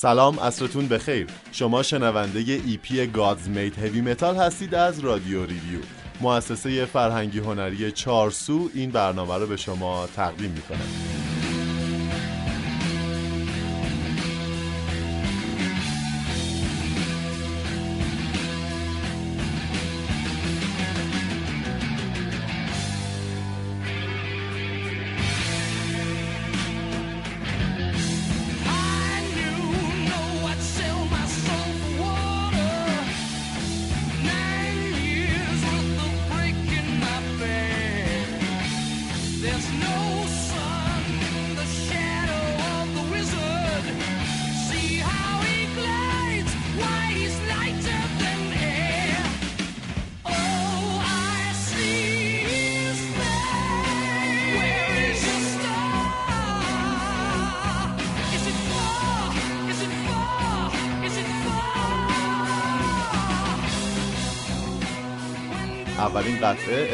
سلام عصرتون بخیر. شما شنونده EP Gods Made Heavy Metal هستید از رادیو ریویو. مؤسسه فرهنگی هنری چارسو این برنامه رو به شما تقدیم می‌کنه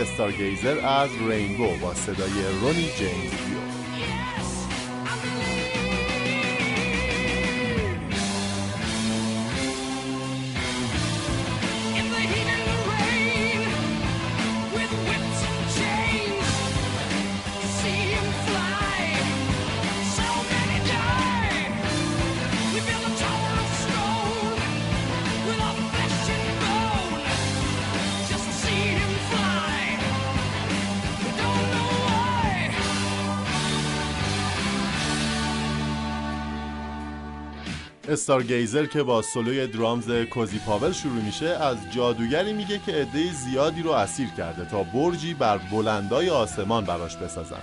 استارگیزر از رینبو با صدای رونی جیمز دیو استارگیزر که با سولوی درامز کوزی پاول شروع میشه از جادوگری میگه که عده زیادی رو اسیر کرده تا برجی بر بلندای آسمان براش بسازن.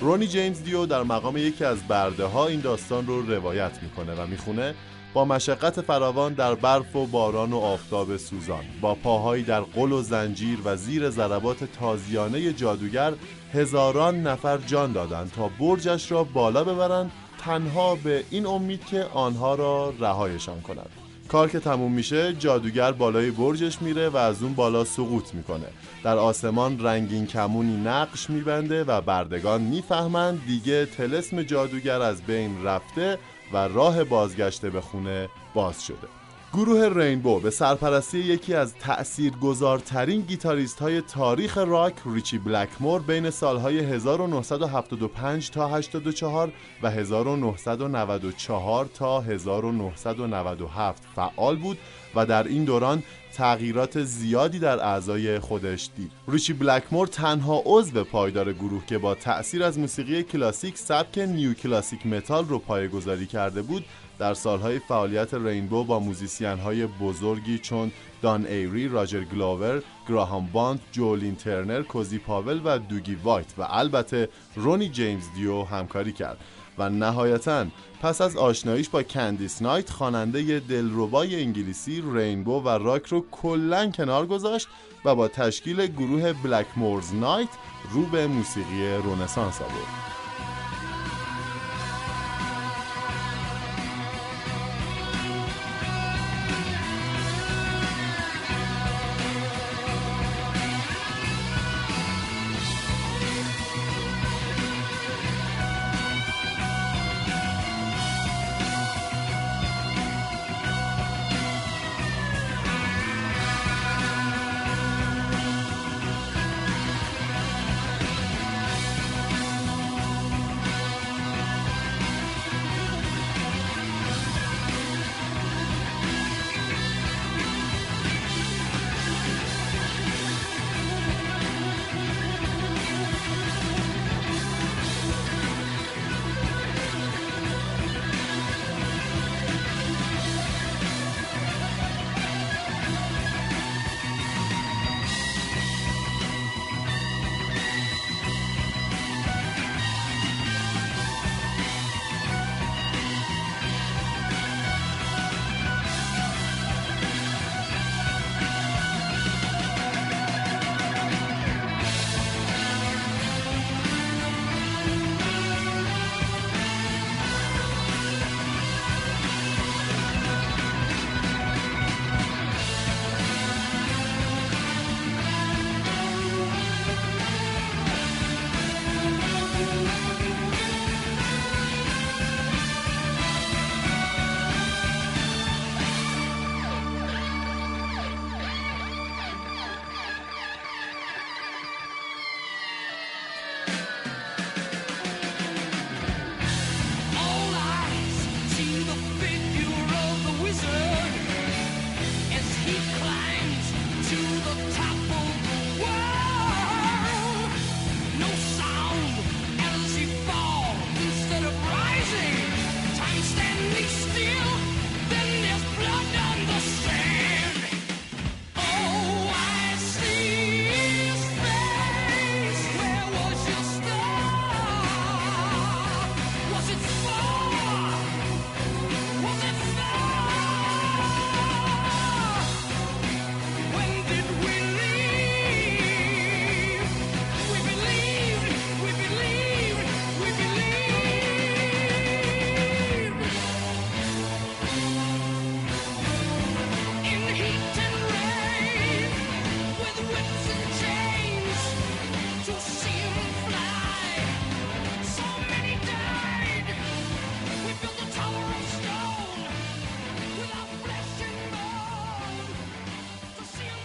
رونی جیمز دیو در مقام یکی از برده ها این داستان رو روایت می‌کنه و می‌خونه با مشقت فراوان در برف و باران و آفتاب سوزان با پاهایی در قل و زنجیر و زیر ضربات تازیانه جادوگر هزاران نفر جان دادند تا برجش را بالا ببرند تنها به این امید که آنها را رهایشان کند. کار که تموم میشه جادوگر بالای برجش میره و از اون بالا سقوط می‌کنه. در آسمان رنگین کمونی نقش میبنده و بردگان می‌فهمند دیگه تلسم جادوگر از بین رفته و راه بازگشته به خونه باز شده. گروه رینبو به سرپرستی یکی از تأثیرگذارترین گیتاریست های تاریخ راک ریچی بلکمور بین سالهای 1975 تا 84 و 1994 تا 1997 فعال بود و در این دوران تغییرات زیادی در اعضای خودش دید. ریچی بلکمور تنها عضو پایدار گروه که با تأثیر از موسیقی کلاسیک سبک نئوکلاسیک متال رو پایه‌گذاری کرده بود در سالهای فعالیت رینبو با موزیسین های بزرگی چون دان ایری، راجر گلاور، گراهام بانت، جو لین ترنر، کوزی پاول و دوگی وایت و البته رونی جیمز دیو همکاری کرد. و نهایتا پس از آشناییش با کندیس نایت خواننده دلربای انگلیسی رینبو و راک رو کلا کنار گذاشت و با تشکیل گروه بلک مورز نایت رو به موسیقی رونسانس آورد.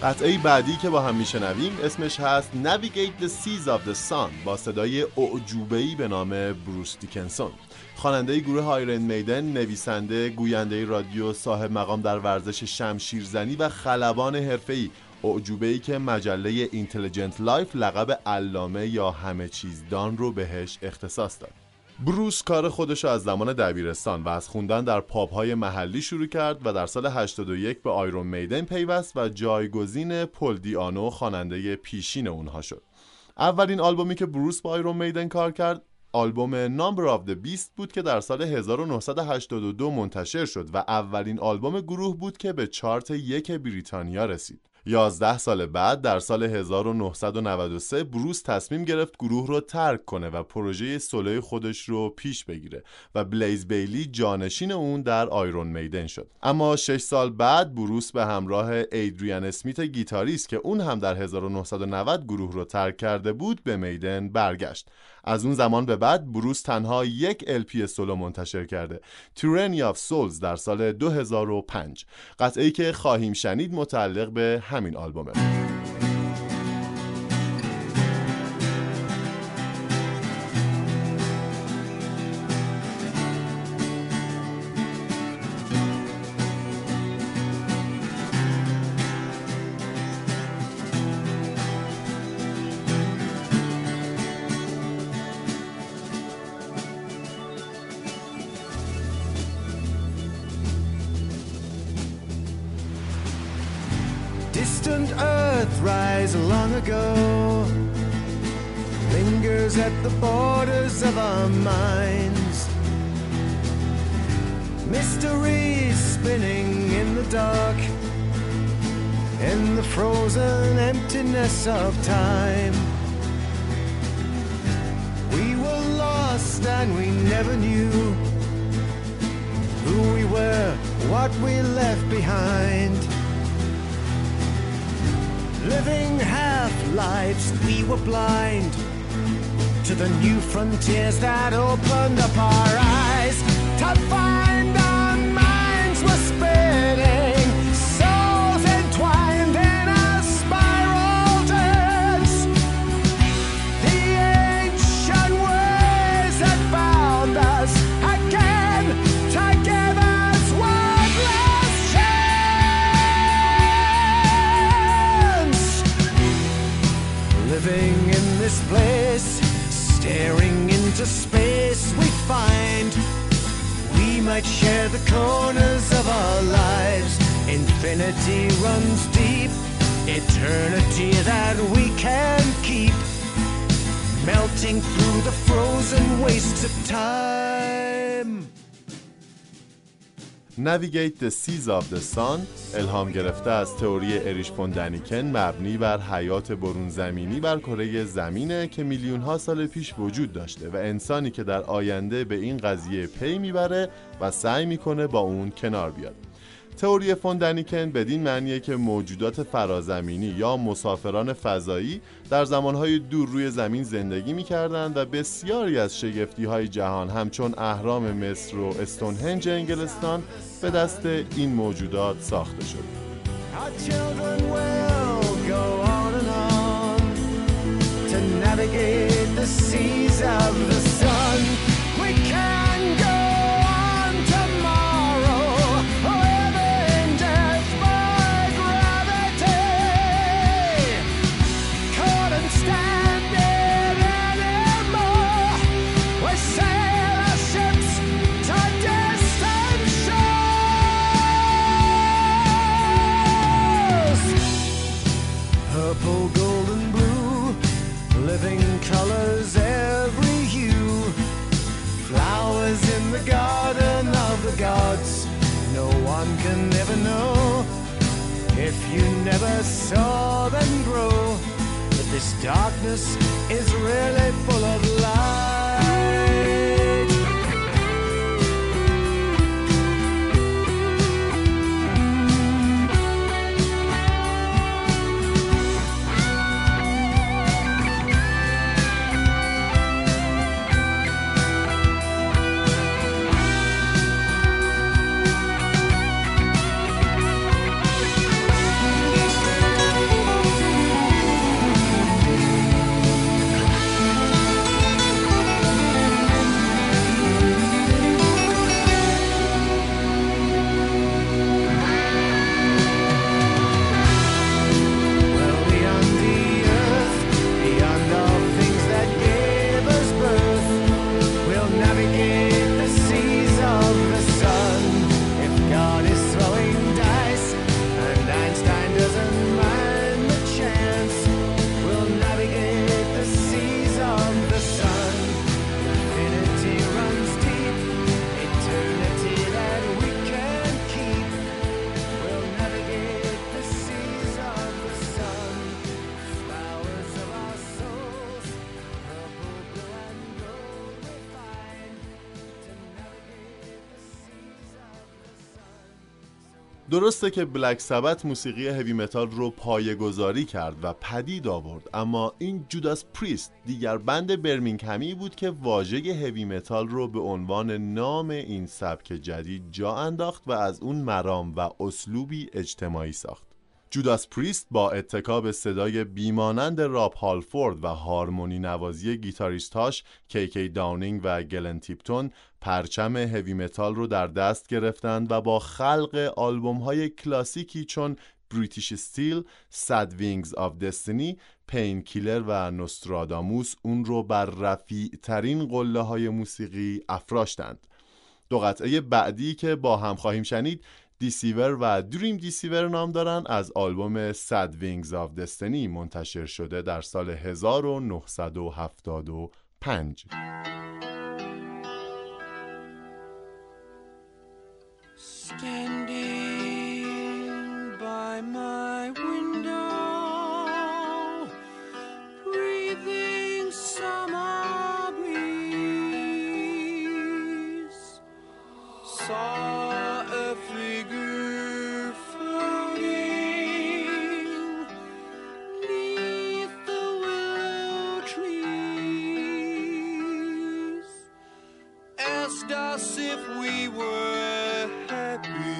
قطعه بعدی که با هم میشنویم اسمش هست Navigate the Seas of the Sun با صدای اعجوبه‌ای به نام بروس دیکنسون. خواننده گروه آیرون میدن نویسنده گوینده رادیو صاحب مقام در ورزش شمشیرزنی و خلبان حرفه‌ای. اعجوبه ای که مجله اینتلیجنت لایف لقب علامه یا همه چیز دان رو بهش اختصاص داد. بروس کار خودش از زمان دبیرستان و از خوندن در پاب های محلی شروع کرد و در سال 81 به آیرون میدن پیوست و جایگزین پل دیانو خواننده پیشین اونها شد. اولین آلبومی که بروس با آیرون میدن کار کرد آلبوم Number of the Beast بود که در سال 1982 منتشر شد و اولین آلبوم گروه بود که به چارت یک بریتانیا رسید. 11 سال بعد در سال 1993 بروس تصمیم گرفت گروه رو ترک کنه و پروژه سولوی خودش رو پیش بگیره و بلیز بیلی جانشین اون در آیرون میدن شد. اما 6 سال بعد بروس به همراه ایدریان اسمیت گیتاریست که اون هم در 1990 گروه رو ترک کرده بود به میدن برگشت. از اون زمان به بعد بروس تنها یک LP سولو منتشر کرده. تورنی آف سولز در سال 2005 قطعه که خواهیم شنید متعلق به همین آلبومه. Lingers at the borders of our minds. Mysteries spinning in the dark in the frozen emptiness of time. We were lost and we never knew who we were what we left behind. Living half lives, we were blind to the new frontiers that opened up our eyes. To find find we might share the corners of our lives. Infinity runs deep, eternity that we can keep, melting through the frozen wastes of time. Navigate the Seas of the Sun الهام گرفته از تئوری اریش دنیکن مبنی بر حیات برون زمینی بر کره زمینه که میلیون ها سال پیش وجود داشته و انسانی که در آینده به این قضیه پی می‌بره و سعی می‌کنه با اون کنار بیاد. تئوری فوندنیکن بدین معنیه که موجودات فرازمینی یا مسافران فضایی در زمانهای دور روی زمین زندگی می‌کردند و بسیاری از شگفتی های جهان همچون اهرام مصر و استونهنج انگلستان به دست این موجودات ساخته شد. Our children will go on and on to navigate. One can ever know if you never saw them grow. That this darkness is really درسته که بلک سبت موسیقی هوی متال رو پایه‌گذاری کرد و پدید آورد اما این جوداس پریست دیگر بند برمینگهمی بود که واژه هوی متال رو به عنوان نام این سبک جدید جا انداخت و از اون مرام و اسلوبی اجتماعی ساخت. جوداس پریست با اتکا به صدای بیمانند راب هالفورد و هارمونی نوازی گیتاریستاش کی‌کی داونینگ و گلن تیپتون پرچم هوی متال رو در دست گرفتند و با خلق آلبوم های کلاسیکی چون British Steel، Sad Wings of Destiny، Painkiller و نوستراداموس اون رو بر رفیع ترین قله های موسیقی افراشتند. دو قطعه بعدی که با هم خواهیم شنید Deceiver و Dreamer Deceiver نام دارن از آلبوم Sad Wings of Destiny منتشر شده در سال 1975 us if we were happy.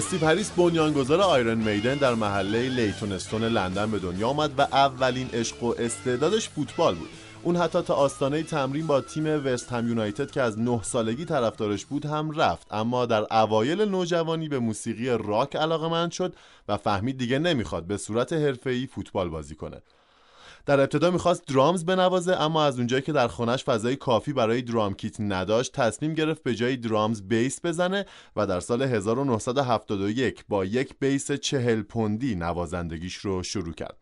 استیو هریس بنیانگذار آیرن میدن در محله لیتونستون لندن به دنیا آمد و اولین عشق و استعدادش فوتبال بود. اون حتی تا آستانه تمرین با تیم وست هم یونایتد که از نه سالگی طرفدارش بود هم رفت. اما در اوایل نوجوانی به موسیقی راک علاقه شد و فهمید دیگه نمی‌خواد به صورت حرفه‌ای فوتبال بازی کنه. در ابتدا می‌خواست درامز بنوازه اما از اونجایی که در خونش فضای کافی برای درام کیت نداشت تصمیم گرفت به جای درامز بیس بزنه و در سال 1971 با یک بیس چهل پوندی نوازندگیش رو شروع کرد.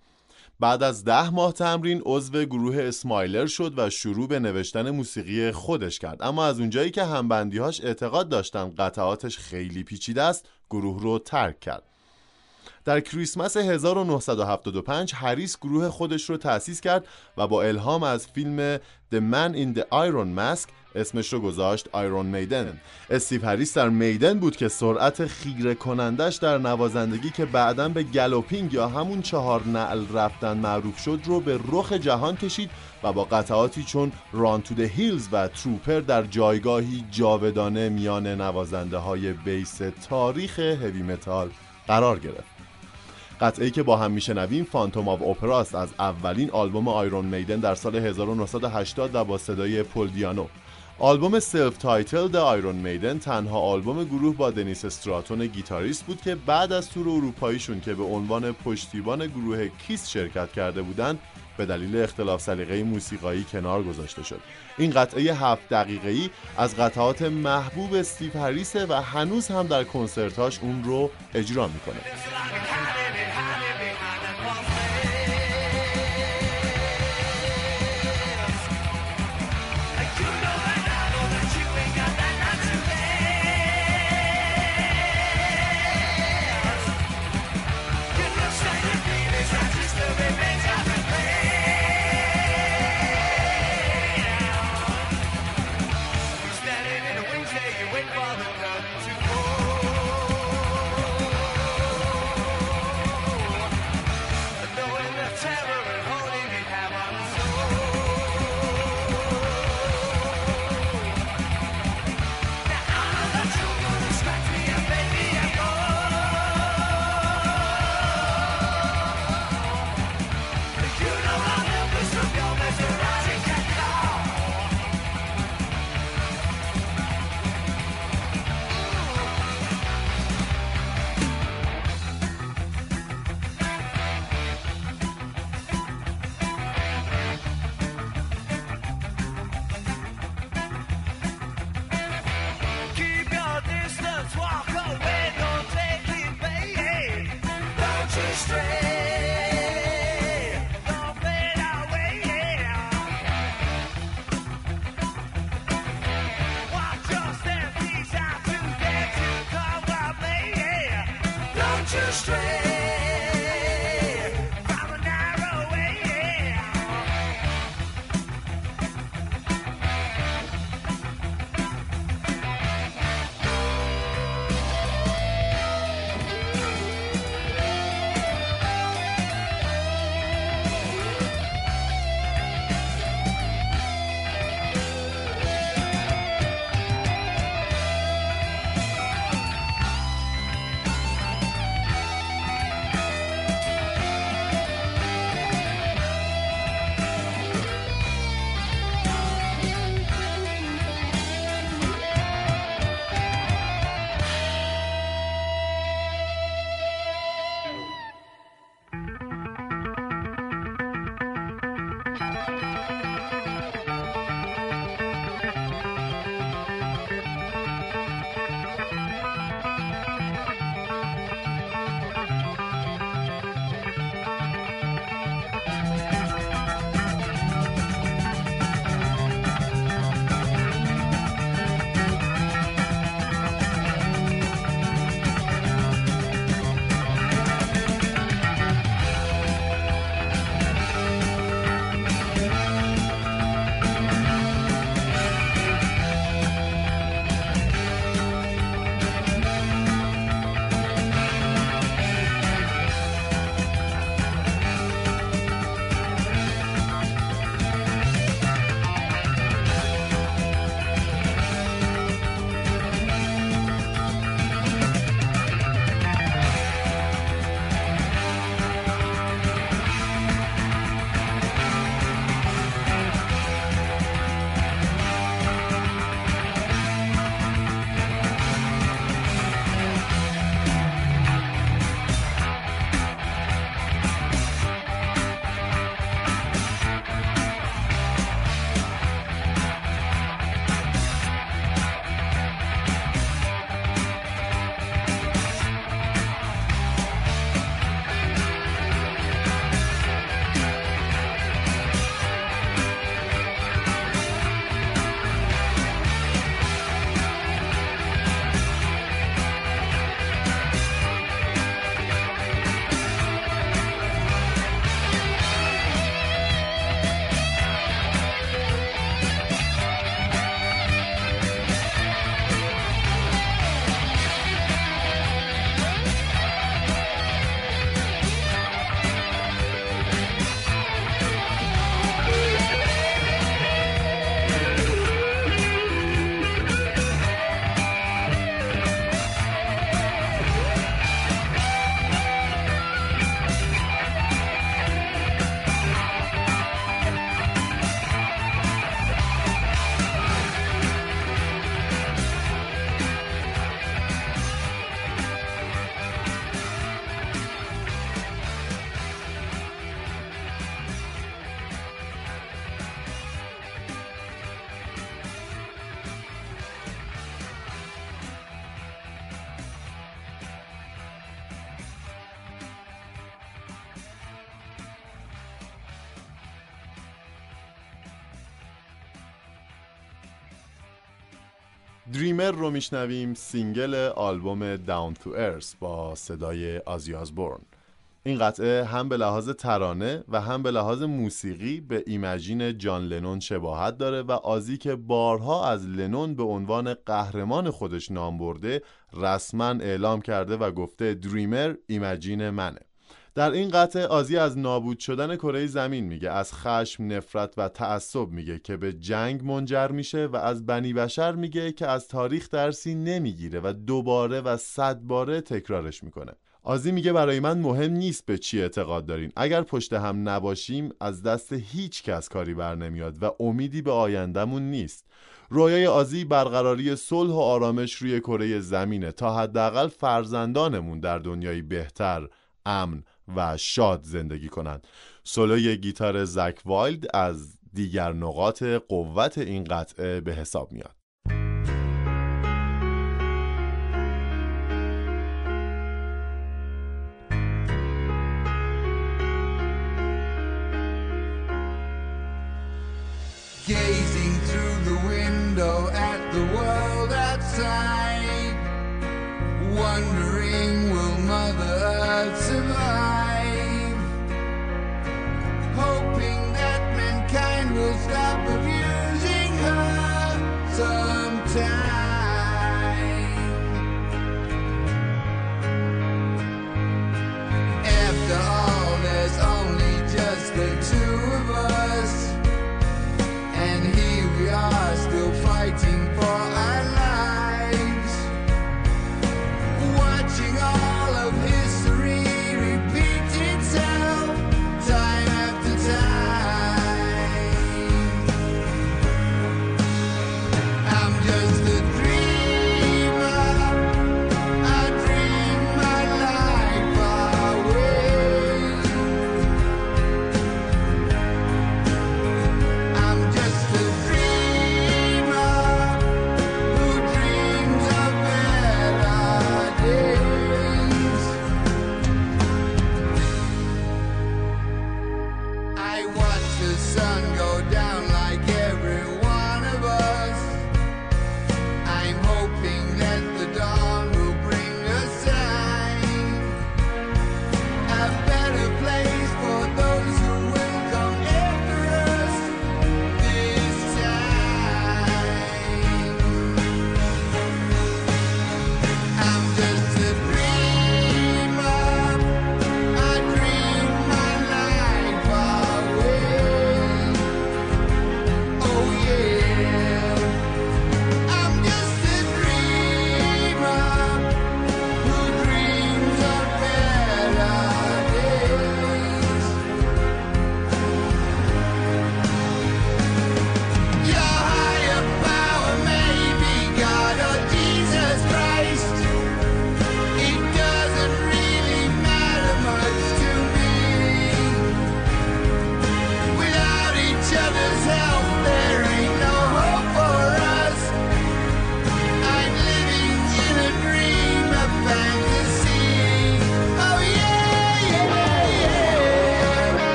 بعد از ده ماه تمرین عضو گروه اسمایلر شد و شروع به نوشتن موسیقی خودش کرد. اما از اونجایی که همبندیهاش اعتقاد داشتن قطعاتش خیلی پیچیده است گروه رو ترک کرد. در کریسمس 1975 هریس گروه خودش رو تأسیس کرد و با الهام از فیلم The Man in the Iron Mask اسمش رو گذاشت آیرون میدن استیو هریس در میدن بود که سرعت خیره کنندش در نوازندگی که بعدا به galloping یا همون چهار نعل رفتن معروف شد رو به رخ جهان کشید و با قطعاتی چون Run to Hills و Trooper در جایگاهی جاودانه میان نوازنده های بیس تاریخ هوی متال قرار گرفت. قطعه‌ای که با هم میشنویم Phantom of Opera ست از اولین آلبوم آیرون میدن در سال 1980 و با صدای پل دیانو. آلبوم self-titled آیرون میدن تنها آلبوم گروه با دنیس استراتون گیتاریست بود که بعد از تور اروپاییشون که به عنوان پشتیبان گروه کیس شرکت کرده بودند به دلیل اختلاف سلیقه موسیقایی کنار گذاشته شد. این قطعه هفت دقیقه ای از قطعات محبوب استیو هریسه و هنوز هم در کنسرتاش اون رو اجرا می‌کنه. Country Straight. Dreamer رو میشنویم single آلبوم Down to Earth با صدای آزی آزبورن این قطعه هم به لحاظ ترانه و هم به لحاظ موسیقی به Imagine جان لنون شباهت داره و آزی که بارها از لنون به عنوان قهرمان خودش نام برده رسما اعلام کرده و گفته Dreamer Imagine منه. در این قطعه آزی از نابود شدن کره زمین میگه از خشم نفرت و تعصب میگه که به جنگ منجر میشه و از بنی بشر میگه که از تاریخ درسی نمی‌گیره و دوباره و صد باره تکرارش می‌کنه. آزی میگه برای من مهم نیست به چی اعتقاد دارین. اگر پشت هم نباشیم از دست هیچ کس کاری بر نمیاد و امیدی به آیندهمون نیست. رویای آزی برقراری صلح و آرامش روی کره زمینه. تا حداقل فرزندانمون در دنیایی بهتر امن و شاد زندگی کنند. سولوی گیتار زک وایلد از دیگر نقاط قوت این قطعه به حساب میاد. Fighting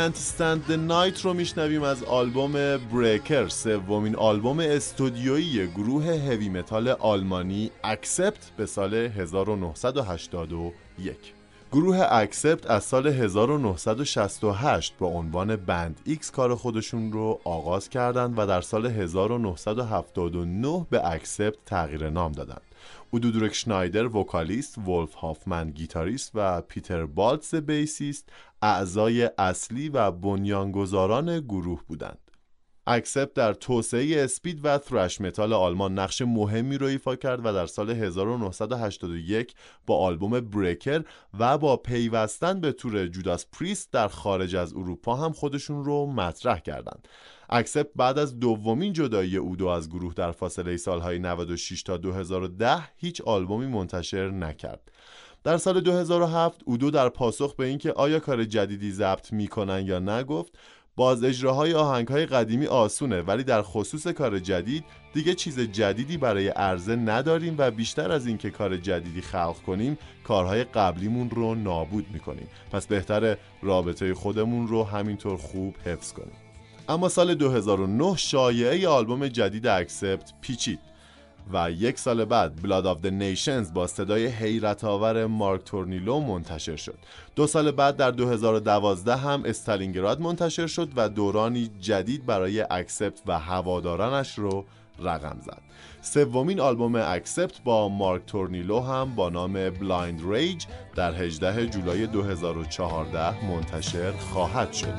Can't Stand the Night رو میشنویم از آلبوم Breaker سومین آلبوم استودیویی گروه هوی متال آلمانی اکسپت به سال 1981 گروه اکسپت از سال 1968 با عنوان بند ایکس کار خودشون رو آغاز کردند و در سال 1979 به اکسپت تغییر نام دادند. اودو دیرکشنایدر vocalist، ولف هافمن گیتاریست و پیتر بالتز bassist اعضای اصلی و بنیانگذاران گروه بودند. Accept در توسعه speed و thrash metal آلمان نقش مهمی رو ایفا کرد و در سال 1981 با آلبوم Breaker و با پیوستن به تور Judas Priest در خارج از اروپا هم خودشون رو مطرح کردند. Accept بعد از دومین جدایی اودو از گروه در فاصله سالهای 96 تا 2010 هیچ آلبومی منتشر نکرد. در سال 2007 اودو در پاسخ به اینکه آیا کار جدیدی ضبط می‌کنن یا نگفت باز اجراهای آهنگ های قدیمی آسونه ولی در خصوص کار جدید دیگه چیز جدیدی برای عرضه نداریم و بیشتر از اینکه کار جدیدی خلق کنیم کارهای قبلیمون رو نابود می‌کنیم پس بهتر رابطه خودمون رو همینطور خوب حفظ کنیم اما سال 2009 شایعه آلبوم جدید اکسپت پیچید و یک سال بعد Blood of the Nations با صدای حیرت آور مارک تورنیلو منتشر شد. دو سال بعد در 2012 هم Stalingrad منتشر شد و دورانی جدید برای Accept و هوادارانش رو رقم زد. سومین آلبوم Accept با مارک تورنیلو هم با نام Blind Rage در 18 جولای 2014 منتشر خواهد شد.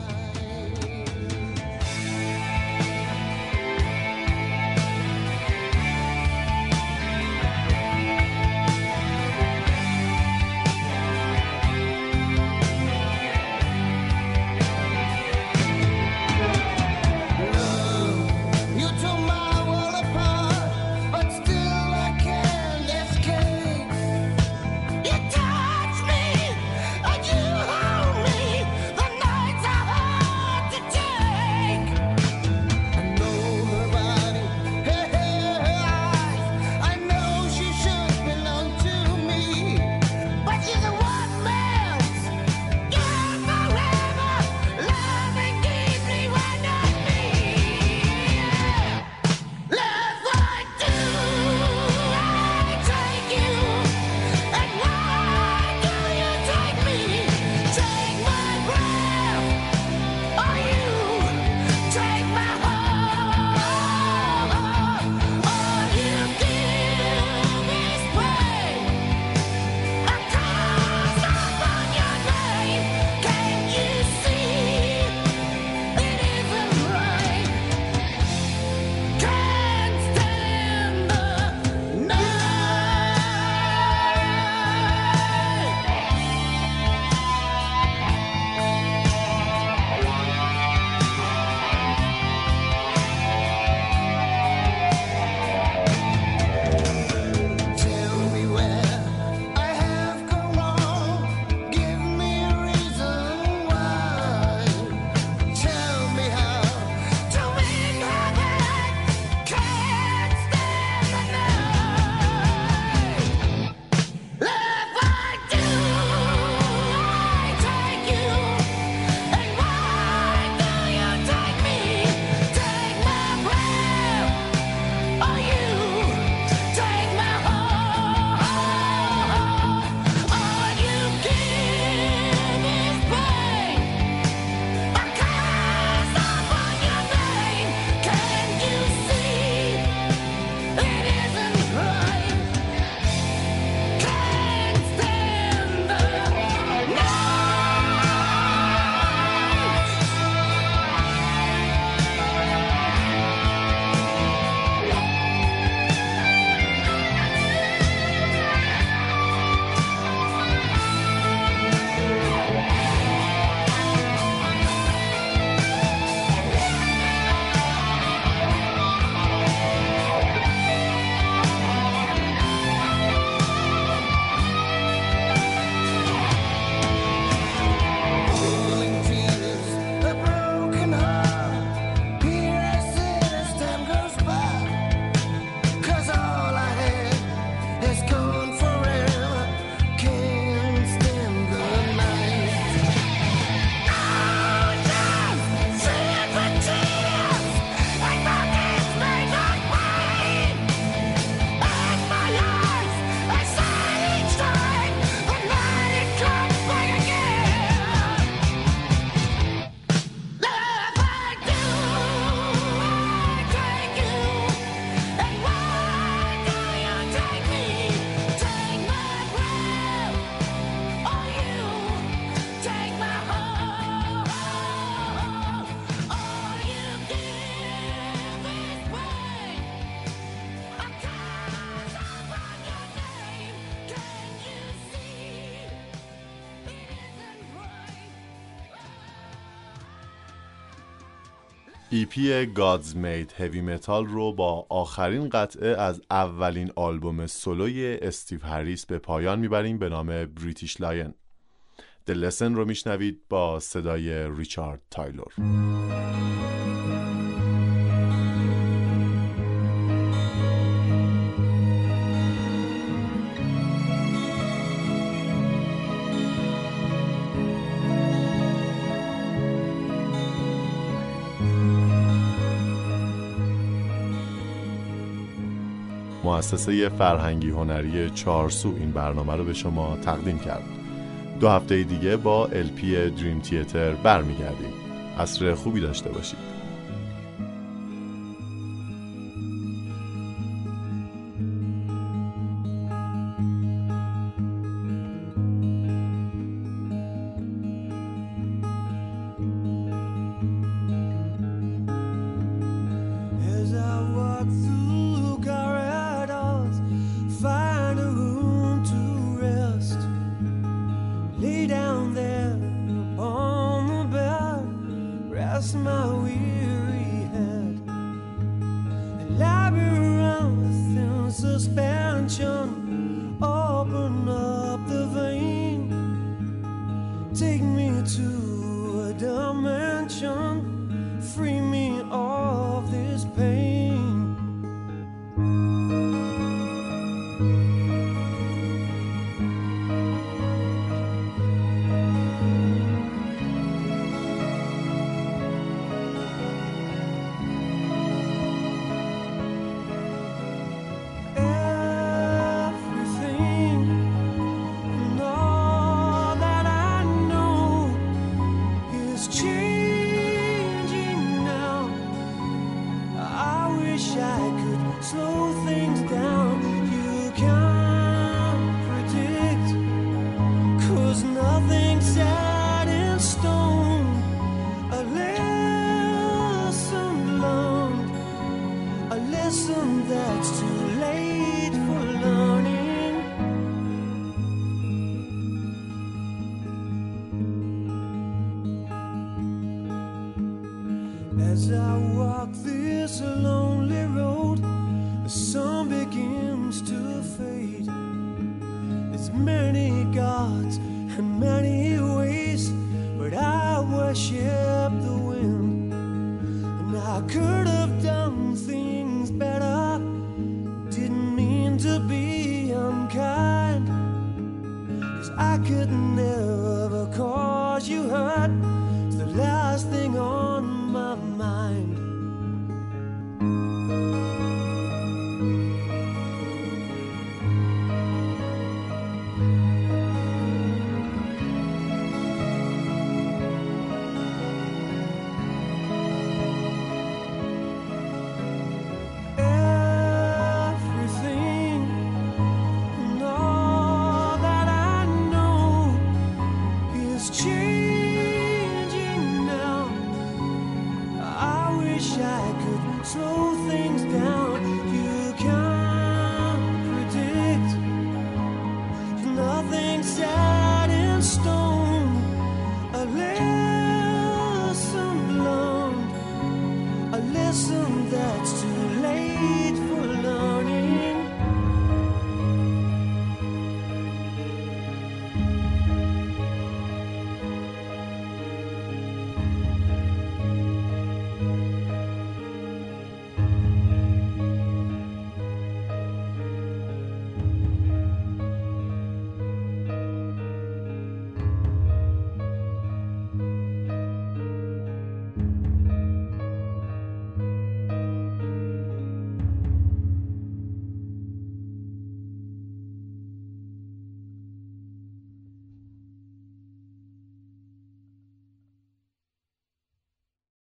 EP Gods Made Heavy Metal رو با آخرین قطعه از اولین آلبوم سولوی استیو هریس به پایان می‌بریم به نام British Lion The Lesson رو میشنوید با صدای ریچارد تایلور. مؤسسه فرهنگی هنری چارسو این برنامه رو به شما تقدیم کرد. دو هفته دیگه با الپی دریم تیتر برمیگردیم. عصر خوبی داشته باشید.